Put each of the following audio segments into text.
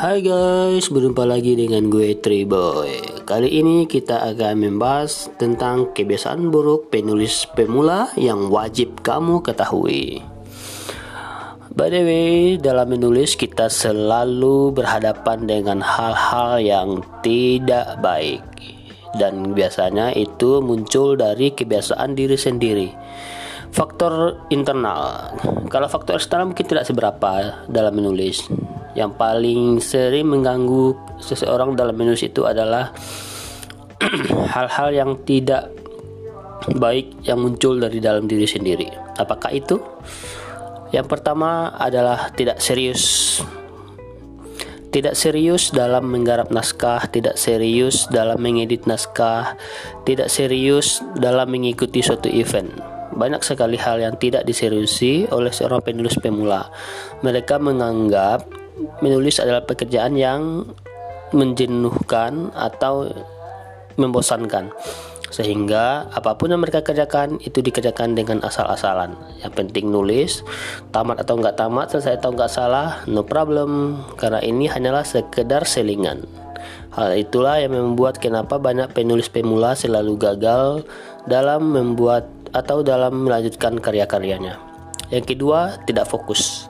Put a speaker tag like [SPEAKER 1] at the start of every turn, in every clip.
[SPEAKER 1] Hai guys, berjumpa lagi dengan gue Triboy. Kali ini kita akan membahas tentang kebiasaan buruk penulis pemula yang wajib kamu ketahui. By the way, dalam menulis kita selalu berhadapan dengan hal-hal yang tidak baik dan biasanya itu muncul dari kebiasaan diri sendiri. Faktor internal. Kalau faktor eksternal mungkin tidak seberapa dalam menulis yang paling sering mengganggu seseorang dalam menulis itu adalah hal-hal yang tidak baik yang muncul dari dalam diri sendiri. Apakah itu? Yang pertama adalah tidak serius. Tidak serius dalam menggarap naskah, tidak serius dalam mengedit naskah, tidak serius dalam mengikuti suatu event. Banyak sekali hal yang tidak diseriusi oleh seorang penulis pemula. Mereka menganggap menulis adalah pekerjaan yang menjenuhkan atau membosankan. Sehingga apa pun yang mereka kerjakan itu dikerjakan dengan asal-asalan. Yang penting nulis tamat atau enggak tamat selesai atau enggak salah no problem. Karena ini hanyalah sekedar selingan. Hal itulah yang membuat kenapa banyak penulis pemula selalu gagal dalam membuat atau dalam melanjutkan karya-karyanya. Yang kedua tidak fokus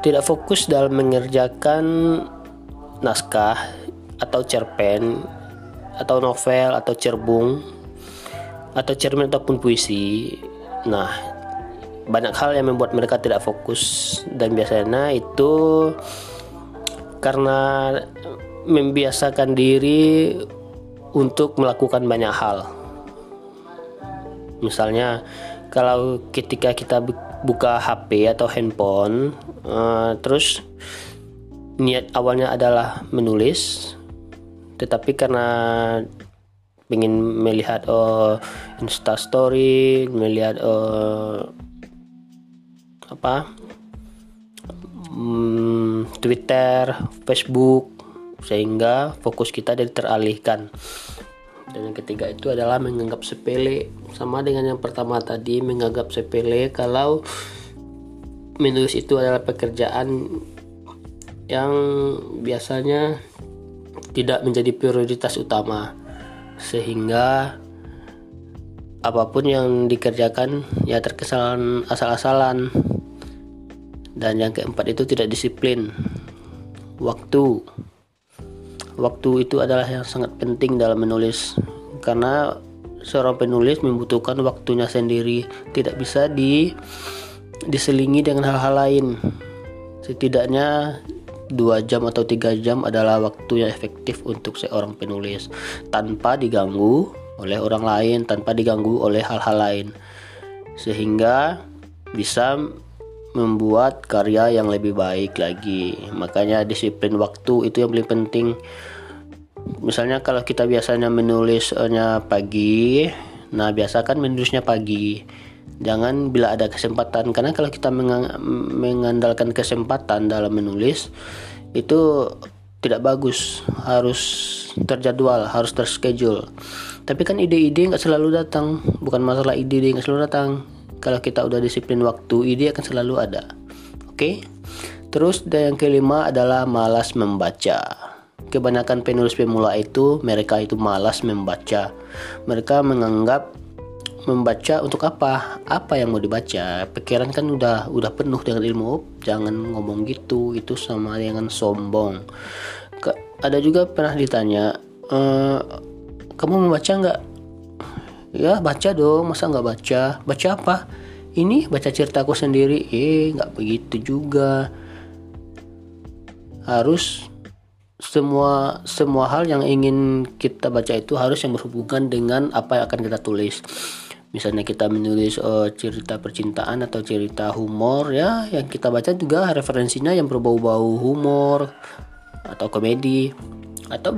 [SPEAKER 1] tidak fokus dalam mengerjakan naskah atau cerpen atau novel atau cerbung atau cermin ataupun puisi. Nah, banyak hal yang membuat mereka tidak fokus dan biasanya itu karena membiasakan diri untuk melakukan banyak hal. Misalnya kalau ketika kita buka HP atau handphone uh, terus niat awalnya adalah menulis tetapi karena ingin melihat oh Insta Story melihat oh apa hmm, Twitter Facebook sehingga fokus kita jadi teralihkan dan yang ketiga itu adalah menganggap sepele. Sama dengan yang pertama tadi menganggap sepele kalau menulis itu adalah pekerjaan yang biasanya tidak menjadi prioritas utama. Sehingga apa pun yang dikerjakan ya terkesan asal-asalan. Dan yang keempat itu tidak disiplin. Waktu waktu itu adalah yang sangat penting dalam menulis. Karena seorang penulis membutuhkan waktunya sendiri. Tidak bisa di diselingi dengan hal-hal lain. Setidaknya dua jam atau tiga jam adalah waktu yang efektif untuk seorang penulis. Tanpa diganggu oleh orang lain tanpa diganggu oleh hal-hal lain. Sehingga bisa membuat karya yang lebih baik lagi. Makanya disiplin waktu itu yang paling penting. Misalnya kalau kita biasanya menulisnya pagi, nah biasakan menulisnya pagi. Jangan bila ada kesempatan karena kalau kita mengandalkan kesempatan dalam menulis itu tidak bagus, harus terjadwal, harus terschedule. Tapi kan ide-ide nggak selalu datang, bukan masalah ide-ide nggak selalu datang kalau kita udah disiplin waktu ide akan selalu ada. Oke? Okay? terus dan yang kelima adalah malas membaca. Kebanyakan penulis pemula itu mereka itu malas membaca. Mereka menganggap membaca untuk apa? Apa yang mau dibaca? Pikiran kan udah udah penuh dengan ilmu. Jangan ngomong gitu itu sama dengan sombong. Ke, ada juga pernah ditanya e, kamu membaca nggak ya baca dong. Masa nggak baca? Baca apa? Ini baca ceritaku sendiri. Eh nggak begitu juga. Harus semua semua hal yang ingin kita baca itu harus yang berhubungan dengan apa yang akan kita tulis. Misalnya kita menulis uh, cerita percintaan atau cerita humor ya. Yang kita baca juga referensinya yang berbau-bau humor atau komedi atau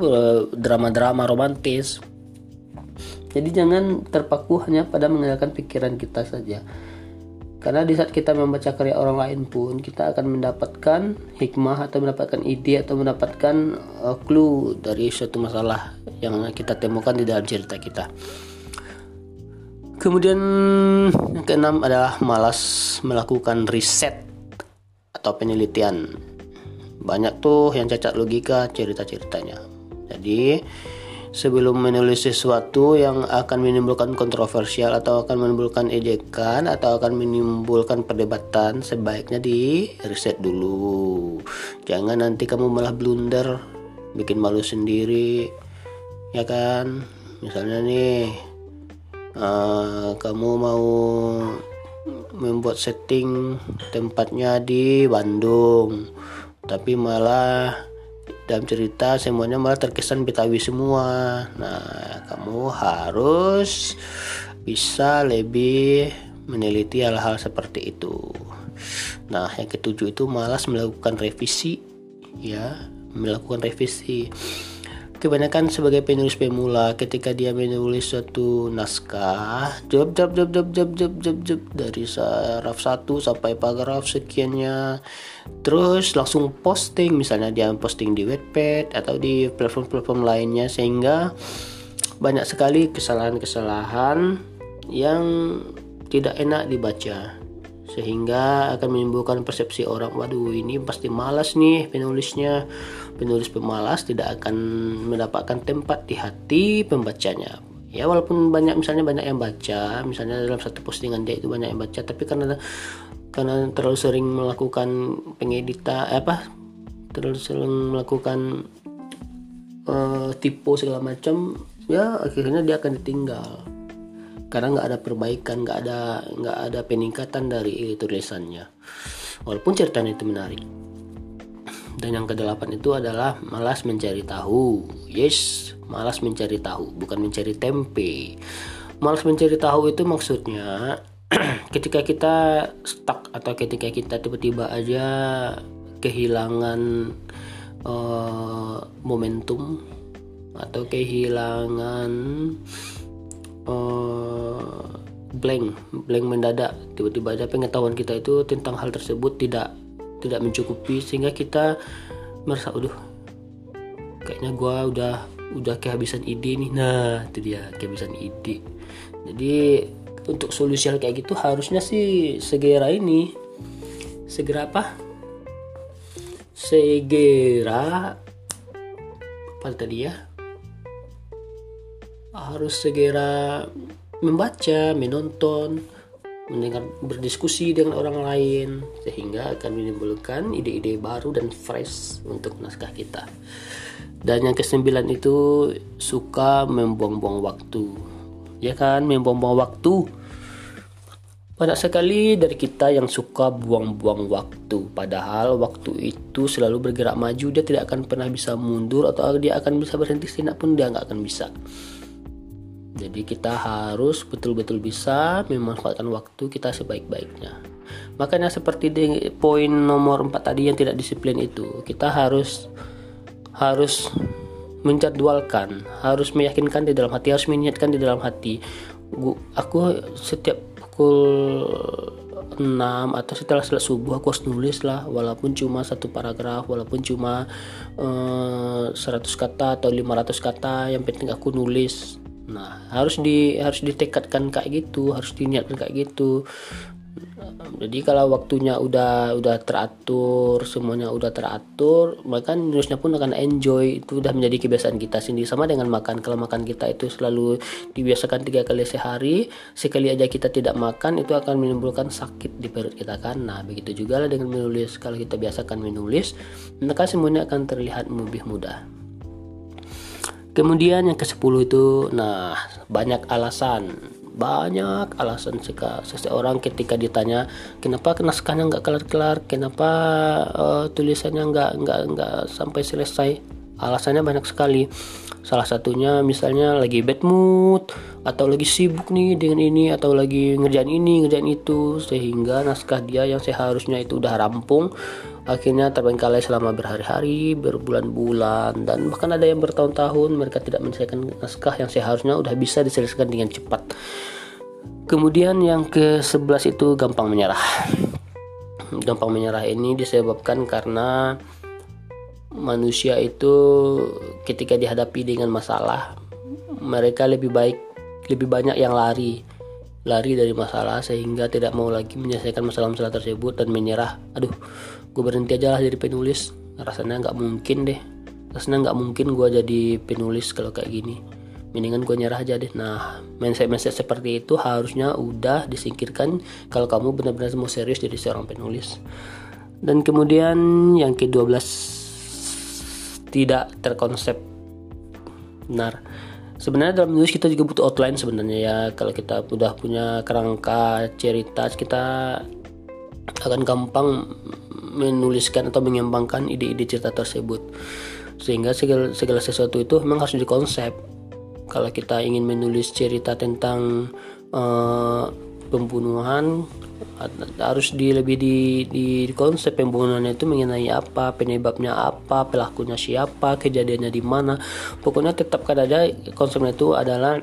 [SPEAKER 1] drama-drama romantis jadi jangan terpaku hanya pada mengandalkan pikiran kita saja. Karena di saat kita membaca karya orang lain pun kita akan mendapatkan hikmah atau mendapatkan ide atau mendapatkan uh, clue dari suatu masalah yang kita temukan di dalam cerita kita. Kemudian yang keenam adalah malas melakukan riset atau penelitian. banyak tuh yang cacat logika cerita-ceritanya jadi sebelum menulis sesuatu yang akan menimbulkan kontroversial atau akan menimbulkan ejekan atau akan menimbulkan perdebatan sebaiknya di riset dulu. Jangan nanti kamu malah blunder bikin malu sendiri ya kan? Misalnya nih uh, kamu mau membuat setting tempatnya di Bandung tapi malah dalam cerita semuanya malah terkesan Betawi semua. Nah, kamu harus bisa lebih meneliti hal-hal seperti itu. Nah, yang ketujuh itu malas melakukan revisi ya, melakukan revisi kebanyakan sebagai penulis pemula. Ketika dia menulis suatu naskah jop jop jop jop jop jop jop jop dari saraf satu sampai paragraf sekiannya. Terus langsung posting misalnya dia posting di webpad atau di platform-platform lainnya sehingga banyak sekali kesalahan-kesalahan yang tidak enak dibaca sehingga akan menimbulkan persepsi orang waduh ini pasti malas nih penulisnya. Penulis pemalas tidak akan mendapatkan tempat di hati pembacanya. Ya walaupun banyak misalnya banyak yang baca misalnya dalam satu postingan dia itu banyak yang baca tapi karena karena terlalu sering melakukan pengeditan eh, apa terlalu sering melakukan uh, tipu segala macam ya akhirnya dia akan ditinggal karena nggak ada perbaikan nggak ada nggak ada peningkatan dari tulisannya. Walaupun ceritanya itu menarik. Dan yang kedelapan itu adalah malas mencari tahu. Yes malas mencari tahu bukan mencari tempe. Malas mencari tahu itu maksudnya ketika kita stuck atau ketika kita tiba-tiba aja kehilangan uh, momentum atau kehilangan uh, blank blank mendadak. Tiba-tiba ada pengetahuan kita itu tentang hal tersebut tidak tidak mencukupi sehingga kita merasa udah kayaknya gue udah udah kehabisan ide nih. Nah itu dia kehabisan ide. Jadi untuk solusi hal kayak gitu harusnya sih segera ini segera apa? Segera apa tadi ya harus segera membaca, menonton, mendengar berdiskusi dengan orang lain sehingga akan menimbulkan ide-ide baru dan fresh untuk naskah kita. Dan yang kesembilan itu suka membuang-buang waktu. Ya kan, membuang-buang waktu. Banyak sekali dari kita yang suka buang-buang waktu Padahal waktu itu selalu bergerak maju Dia tidak akan pernah bisa mundur Atau dia akan bisa berhenti sejenak pun dia nggak akan bisa jadi kita harus betul-betul bisa memanfaatkan waktu kita sebaik-baiknya. Makanya seperti di poin nomor 4 tadi yang tidak disiplin itu, kita harus harus menjadwalkan, harus meyakinkan di dalam hati, harus meniatkan di dalam hati. Aku setiap pukul 6 atau setelah setelah subuh aku harus nulis lah walaupun cuma satu paragraf walaupun cuma uh, eh, 100 kata atau 500 kata yang penting aku nulis Nah, harus di harus ditekatkan kayak gitu, harus diniatkan kayak gitu. Jadi kalau waktunya udah udah teratur, semuanya udah teratur, maka nulisnya pun akan enjoy. Itu udah menjadi kebiasaan kita sendiri sama dengan makan. Kalau makan kita itu selalu dibiasakan tiga kali sehari, sekali aja kita tidak makan itu akan menimbulkan sakit di perut kita kan. Nah, begitu juga lah dengan menulis. Kalau kita biasakan menulis, maka semuanya akan terlihat lebih mudah. Kemudian yang ke-10 itu nah banyak alasan. Banyak alasan jika seseorang ketika ditanya kenapa naskahnya nggak kelar-kelar? Kenapa uh, tulisannya nggak nggak nggak sampai selesai alasannya banyak sekali salah satunya misalnya lagi bad mood atau lagi sibuk nih dengan ini atau lagi ngerjain ini ngerjain itu sehingga naskah dia yang seharusnya itu udah rampung akhirnya terbengkalai selama berhari-hari, berbulan-bulan, dan bahkan ada yang bertahun-tahun mereka tidak menyelesaikan naskah yang seharusnya udah bisa diselesaikan dengan cepat. Kemudian yang ke-11 itu gampang menyerah. Gampang menyerah ini disebabkan karena manusia itu ketika dihadapi dengan masalah, mereka lebih baik lebih banyak yang lari lari dari masalah sehingga tidak mau lagi menyelesaikan masalah-masalah tersebut dan menyerah. Aduh gue berhenti aja lah jadi penulis. Rasanya nggak mungkin deh. Rasanya nggak mungkin gue jadi penulis kalau kayak gini. Mendingan gue nyerah aja deh. Nah mindset-mindset seperti itu harusnya udah disingkirkan kalau kamu benar-benar mau serius jadi seorang penulis. Dan kemudian yang ke-12 tidak terkonsep. Benar. Sebenarnya dalam menulis kita juga butuh outline sebenarnya ya. Kalau kita udah punya kerangka cerita kita akan gampang menuliskan atau mengembangkan ide-ide cerita tersebut. Sehingga segala, segala sesuatu itu memang harus dikonsep. Kalau kita ingin menulis cerita tentang uh, pembunuhan harus di lebih di, di konsep pembunuhannya itu mengenai apa penyebabnya apa pelakunya siapa kejadiannya di mana pokoknya tetapkan aja konsepnya itu adalah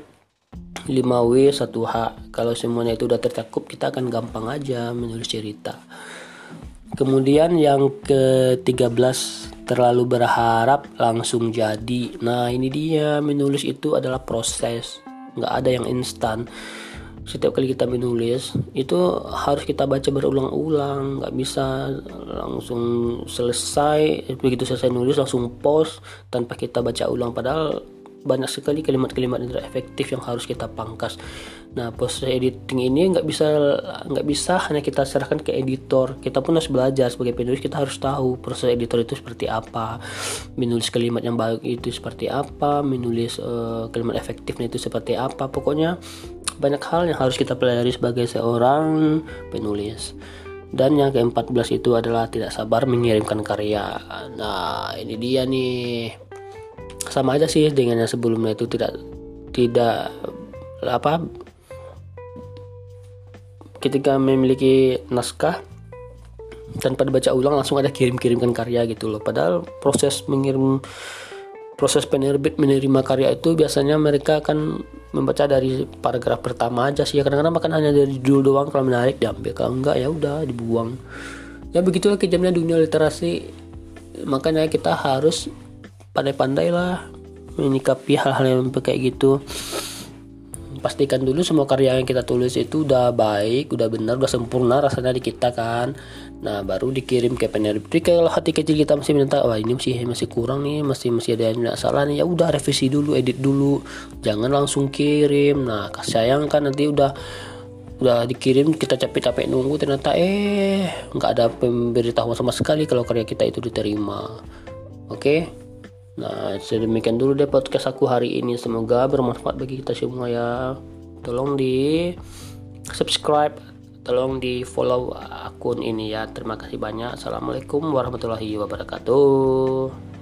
[SPEAKER 1] 5W 1H kalau semuanya itu udah tercakup kita akan gampang aja menulis cerita kemudian yang ke-13 terlalu berharap langsung jadi. Nah ini dia menulis itu adalah proses, nggak ada yang instan. Setiap kali kita menulis itu harus kita baca berulang-ulang, nggak bisa langsung selesai begitu selesai nulis langsung post tanpa kita baca ulang. Padahal banyak sekali kalimat-kalimat yang tidak efektif yang harus kita pangkas. Nah, proses editing ini nggak bisa nggak bisa hanya kita serahkan ke editor. Kita pun harus belajar sebagai penulis kita harus tahu proses editor itu seperti apa, menulis kalimat yang baik itu seperti apa, menulis uh, kalimat efektifnya itu seperti apa. Pokoknya banyak hal yang harus kita pelajari sebagai seorang penulis. Dan yang ke-14 itu adalah tidak sabar mengirimkan karya. Nah, ini dia nih sama aja sih dengan yang sebelumnya itu tidak tidak apa ketika memiliki naskah tanpa dibaca ulang langsung ada kirim-kirimkan karya gitu loh padahal proses mengirim proses penerbit menerima karya itu biasanya mereka akan membaca dari paragraf pertama aja sih ya. Kadang-kadang bahkan hanya dari judul doang kalau menarik diambil. Kalau enggak ya udah dibuang. Ya begitulah kejamnya dunia literasi. Makanya kita harus pandai-pandai lah menyikapi hal-hal yang kayak gitu pastikan dulu semua karya yang kita tulis itu udah baik, udah benar, udah sempurna rasanya di kita kan. Nah, baru dikirim ke penerbit. Kalau hati kecil kita masih minta, wah ini masih masih kurang nih, masih masih ada yang salah nih. Ya udah revisi dulu, edit dulu. Jangan langsung kirim. Nah, sayang kan nanti udah udah dikirim kita capek-capek nunggu ternyata eh nggak ada pemberitahuan sama sekali kalau karya kita itu diterima. Oke. Okay? Nah, sedemikian dulu deh podcast aku hari ini. Semoga bermanfaat bagi kita semua ya. Tolong di subscribe, tolong di follow akun ini ya. Terima kasih banyak. Assalamualaikum warahmatullahi wabarakatuh.